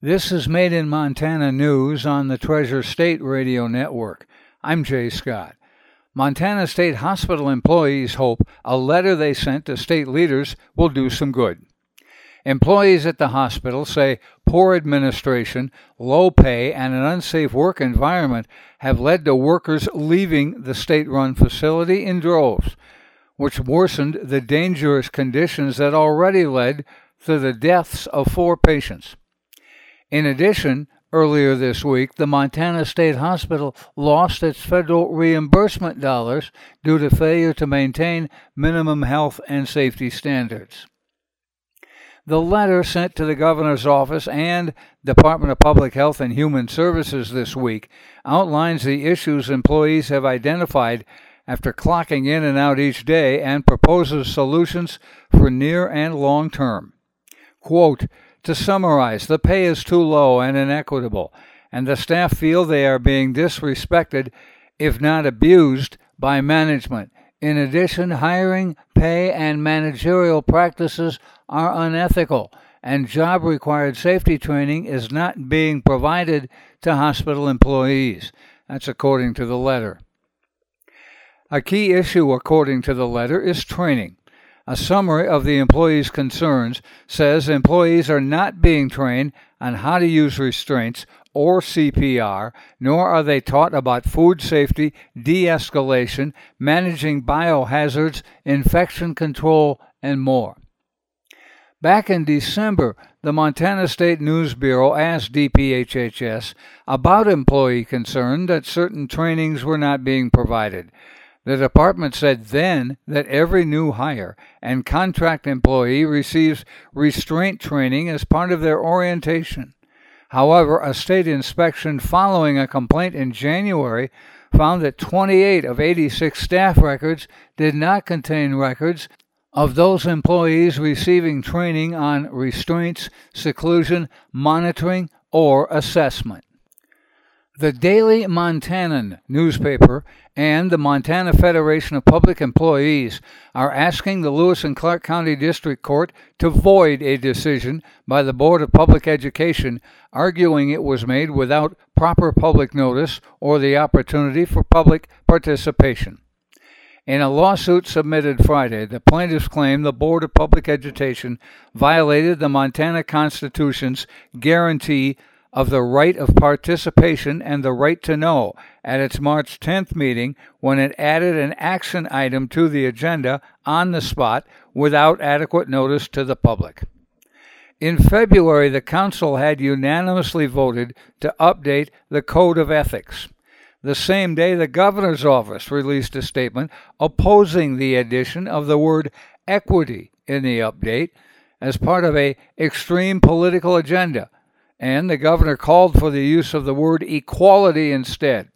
This is Made in Montana News on the Treasure State Radio Network. I'm Jay Scott. Montana State Hospital employees hope a letter they sent to state leaders will do some good. Employees at the hospital say poor administration, low pay, and an unsafe work environment have led to workers leaving the state run facility in droves, which worsened the dangerous conditions that already led to the deaths of four patients. In addition, earlier this week, the Montana State Hospital lost its federal reimbursement dollars due to failure to maintain minimum health and safety standards. The letter sent to the governor's office and Department of Public Health and Human Services this week outlines the issues employees have identified after clocking in and out each day and proposes solutions for near and long term. Quote, to summarize, the pay is too low and inequitable, and the staff feel they are being disrespected, if not abused, by management. In addition, hiring, pay, and managerial practices are unethical, and job required safety training is not being provided to hospital employees. That's according to the letter. A key issue, according to the letter, is training. A summary of the employees' concerns says employees are not being trained on how to use restraints or CPR, nor are they taught about food safety, de escalation, managing biohazards, infection control, and more. Back in December, the Montana State News Bureau asked DPHHS about employee concern that certain trainings were not being provided. The department said then that every new hire and contract employee receives restraint training as part of their orientation. However, a state inspection following a complaint in January found that 28 of 86 staff records did not contain records of those employees receiving training on restraints, seclusion, monitoring, or assessment. The Daily Montanan newspaper and the Montana Federation of Public Employees are asking the Lewis and Clark County District Court to void a decision by the Board of Public Education, arguing it was made without proper public notice or the opportunity for public participation. In a lawsuit submitted Friday, the plaintiffs claim the Board of Public Education violated the Montana Constitution's guarantee of the right of participation and the right to know at its March 10th meeting when it added an action item to the agenda on the spot without adequate notice to the public. In February, the Council had unanimously voted to update the Code of Ethics. The same day, the Governor's Office released a statement opposing the addition of the word equity in the update as part of a extreme political agenda and the governor called for the use of the word equality instead.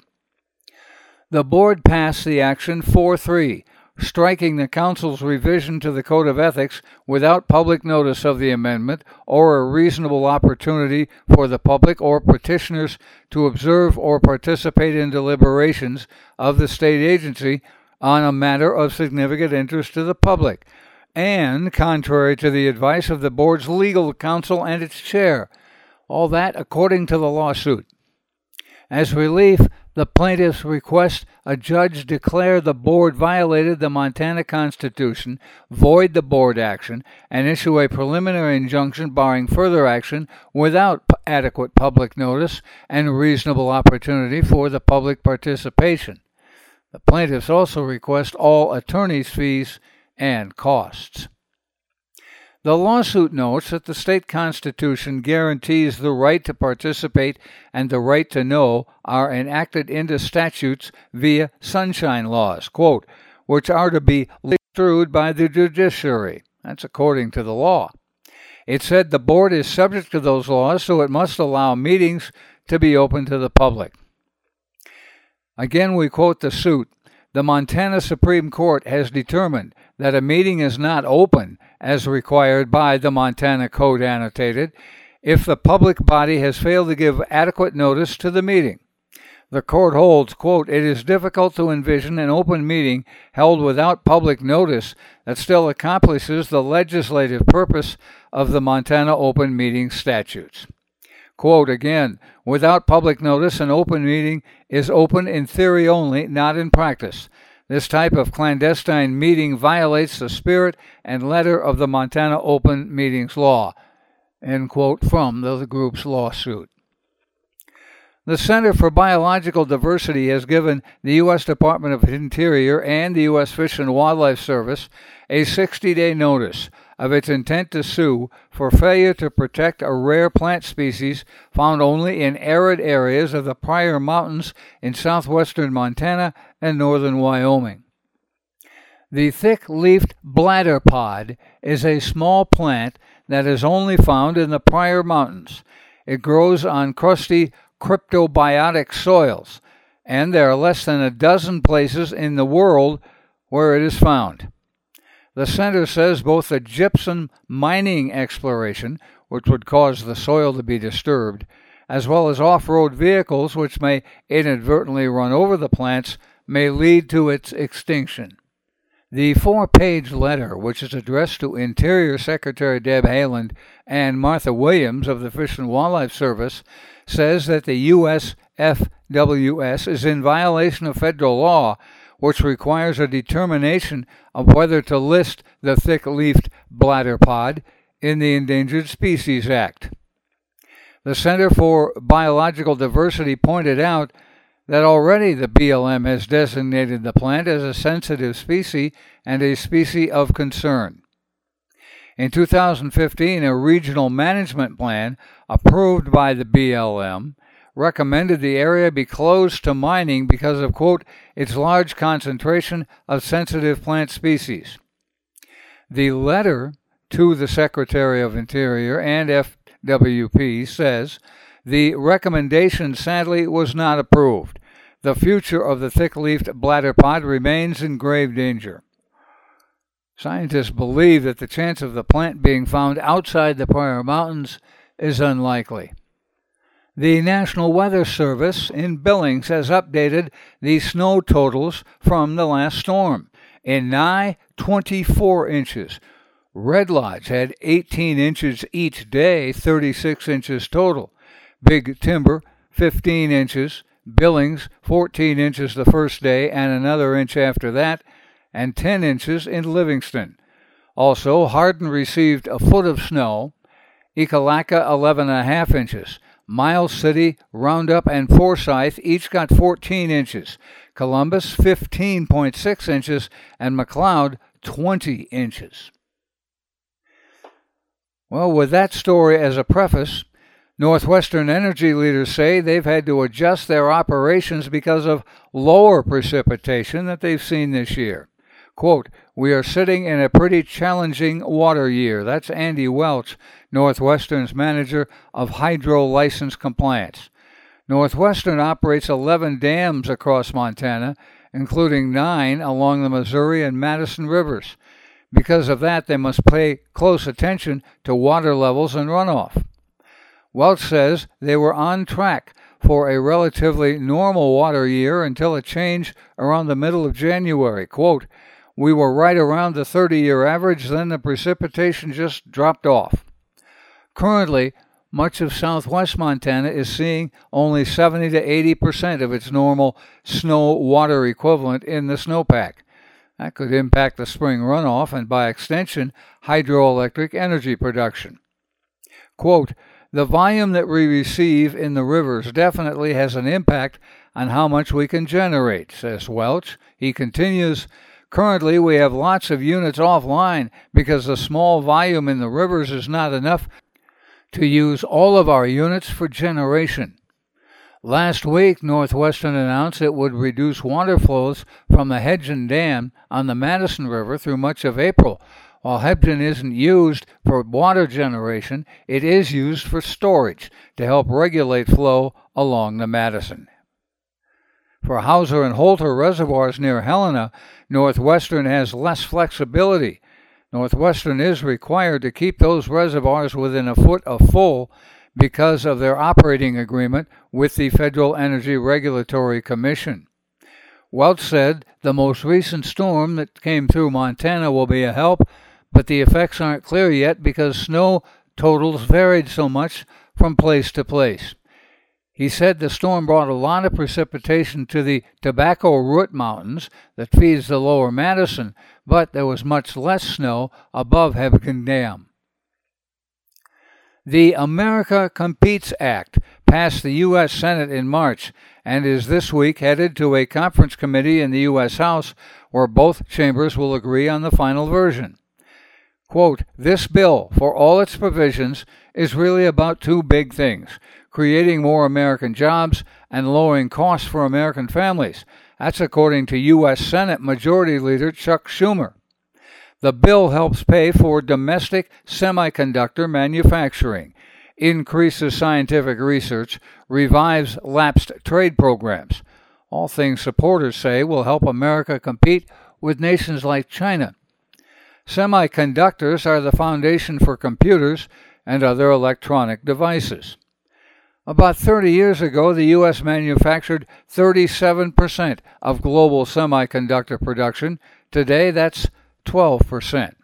The board passed the action 4 3, striking the council's revision to the Code of Ethics without public notice of the amendment or a reasonable opportunity for the public or petitioners to observe or participate in deliberations of the state agency on a matter of significant interest to the public, and contrary to the advice of the board's legal counsel and its chair. All that according to the lawsuit. As relief, the plaintiffs request a judge declare the board violated the Montana Constitution, void the board action, and issue a preliminary injunction barring further action without adequate public notice and reasonable opportunity for the public participation. The plaintiffs also request all attorney's fees and costs. The lawsuit notes that the state constitution guarantees the right to participate and the right to know are enacted into statutes via sunshine laws, quote, which are to be construed by the judiciary. That's according to the law. It said the board is subject to those laws, so it must allow meetings to be open to the public. Again, we quote the suit. The Montana Supreme Court has determined that a meeting is not open as required by the Montana Code annotated if the public body has failed to give adequate notice to the meeting. The court holds, quote, it is difficult to envision an open meeting held without public notice that still accomplishes the legislative purpose of the Montana open meeting statutes. Quote again, without public notice, an open meeting is open in theory only, not in practice. This type of clandestine meeting violates the spirit and letter of the Montana Open Meetings Law. End quote from the group's lawsuit. The Center for Biological Diversity has given the U.S. Department of Interior and the U.S. Fish and Wildlife Service a 60 day notice of its intent to sue for failure to protect a rare plant species found only in arid areas of the Pryor Mountains in southwestern Montana and northern Wyoming. The thick leafed bladderpod is a small plant that is only found in the Pryor Mountains. It grows on crusty cryptobiotic soils, and there are less than a dozen places in the world where it is found. The center says both the gypsum mining exploration, which would cause the soil to be disturbed, as well as off road vehicles, which may inadvertently run over the plants, may lead to its extinction. The four page letter, which is addressed to Interior Secretary Deb Haaland and Martha Williams of the Fish and Wildlife Service, says that the USFWS is in violation of federal law which requires a determination of whether to list the thick leafed bladderpod in the Endangered Species Act. The Center for Biological Diversity pointed out that already the BLM has designated the plant as a sensitive species and a species of concern. In 2015, a regional management plan approved by the BLM recommended the area be closed to mining because of, quote, its large concentration of sensitive plant species. The letter to the Secretary of Interior and FWP says the recommendation sadly was not approved. The future of the thick leafed bladderpod remains in grave danger. Scientists believe that the chance of the plant being found outside the Pryor Mountains is unlikely. The National Weather Service in Billings has updated the snow totals from the last storm. In Nye, 24 inches. Red Lodge had 18 inches each day, 36 inches total. Big Timber, 15 inches. Billings, 14 inches the first day and another inch after that, and 10 inches in Livingston. Also, Hardin received a foot of snow. Ekalaka, 11 and a half inches. Miles City, Roundup, and Forsyth each got 14 inches. Columbus, 15.6 inches, and McLeod, 20 inches. Well, with that story as a preface, Northwestern energy leaders say they've had to adjust their operations because of lower precipitation that they've seen this year. Quote, We are sitting in a pretty challenging water year. That's Andy Welch, Northwestern's manager of hydro license compliance. Northwestern operates 11 dams across Montana, including nine along the Missouri and Madison rivers. Because of that, they must pay close attention to water levels and runoff. Welch says they were on track for a relatively normal water year until a change around the middle of January. Quote, we were right around the 30 year average, then the precipitation just dropped off. Currently, much of southwest Montana is seeing only 70 to 80 percent of its normal snow water equivalent in the snowpack. That could impact the spring runoff and, by extension, hydroelectric energy production. Quote, the volume that we receive in the rivers definitely has an impact on how much we can generate, says Welch. He continues, Currently, we have lots of units offline because the small volume in the rivers is not enough to use all of our units for generation. Last week, Northwestern announced it would reduce water flows from the Hebgen Dam on the Madison River through much of April. While Hebgen isn't used for water generation, it is used for storage to help regulate flow along the Madison. For Hauser and Holter reservoirs near Helena, Northwestern has less flexibility Northwestern is required to keep those reservoirs within a foot of full because of their operating agreement with the Federal Energy Regulatory Commission. Welch said the most recent storm that came through Montana will be a help, but the effects aren't clear yet because snow totals varied so much from place to place. He said the storm brought a lot of precipitation to the Tobacco Root Mountains that feeds the lower Madison, but there was much less snow above Hebgen Dam. The America Competes Act passed the U.S. Senate in March and is this week headed to a conference committee in the U.S. House where both chambers will agree on the final version. Quote, this bill, for all its provisions, is really about two big things creating more American jobs and lowering costs for American families. That's according to U.S. Senate Majority Leader Chuck Schumer. The bill helps pay for domestic semiconductor manufacturing, increases scientific research, revives lapsed trade programs. All things supporters say will help America compete with nations like China. Semiconductors are the foundation for computers and other electronic devices. About 30 years ago, the U.S. manufactured 37% of global semiconductor production. Today, that's 12%.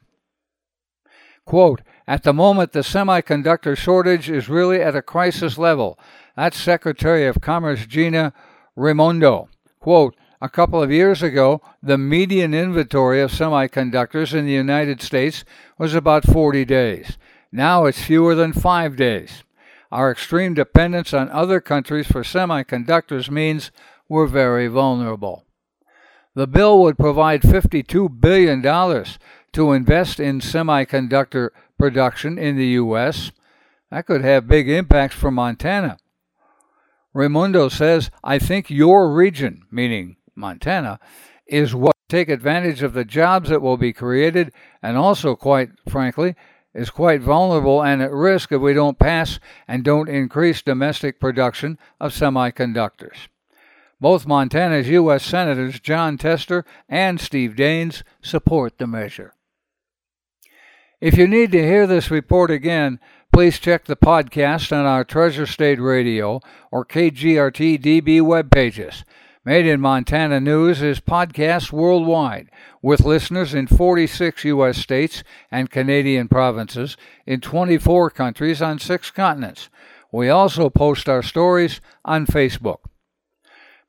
Quote, at the moment, the semiconductor shortage is really at a crisis level. That's Secretary of Commerce Gina Raimondo. Quote, a couple of years ago, the median inventory of semiconductors in the United States was about 40 days. Now it's fewer than five days. Our extreme dependence on other countries for semiconductors means we're very vulnerable. The bill would provide $52 billion to invest in semiconductor production in the U.S. That could have big impacts for Montana. Raimondo says, I think your region, meaning Montana, is what take advantage of the jobs that will be created and also, quite frankly, is quite vulnerable and at risk if we don't pass and don't increase domestic production of semiconductors. Both Montana's U.S. Senators Jon Tester and Steve Daines support the measure. If you need to hear this report again, please check the podcast on our Treasure State Radio or KGRT DB web pages. Made in Montana News is podcast worldwide with listeners in 46 U.S. states and Canadian provinces in 24 countries on six continents. We also post our stories on Facebook.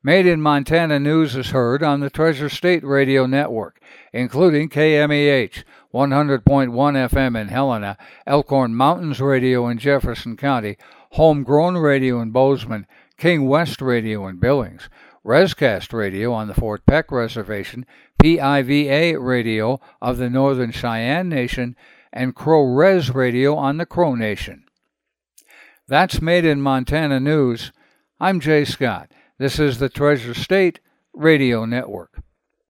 Made in Montana News is heard on the Treasure State Radio Network, including KMEH 100.1 FM in Helena, Elkhorn Mountains Radio in Jefferson County, Homegrown Radio in Bozeman, King West Radio in Billings, Rescast Radio on the Fort Peck Reservation, PIVA Radio of the Northern Cheyenne Nation, and Crow Res Radio on the Crow Nation. That's Made in Montana News. I'm Jay Scott. This is the Treasure State Radio Network.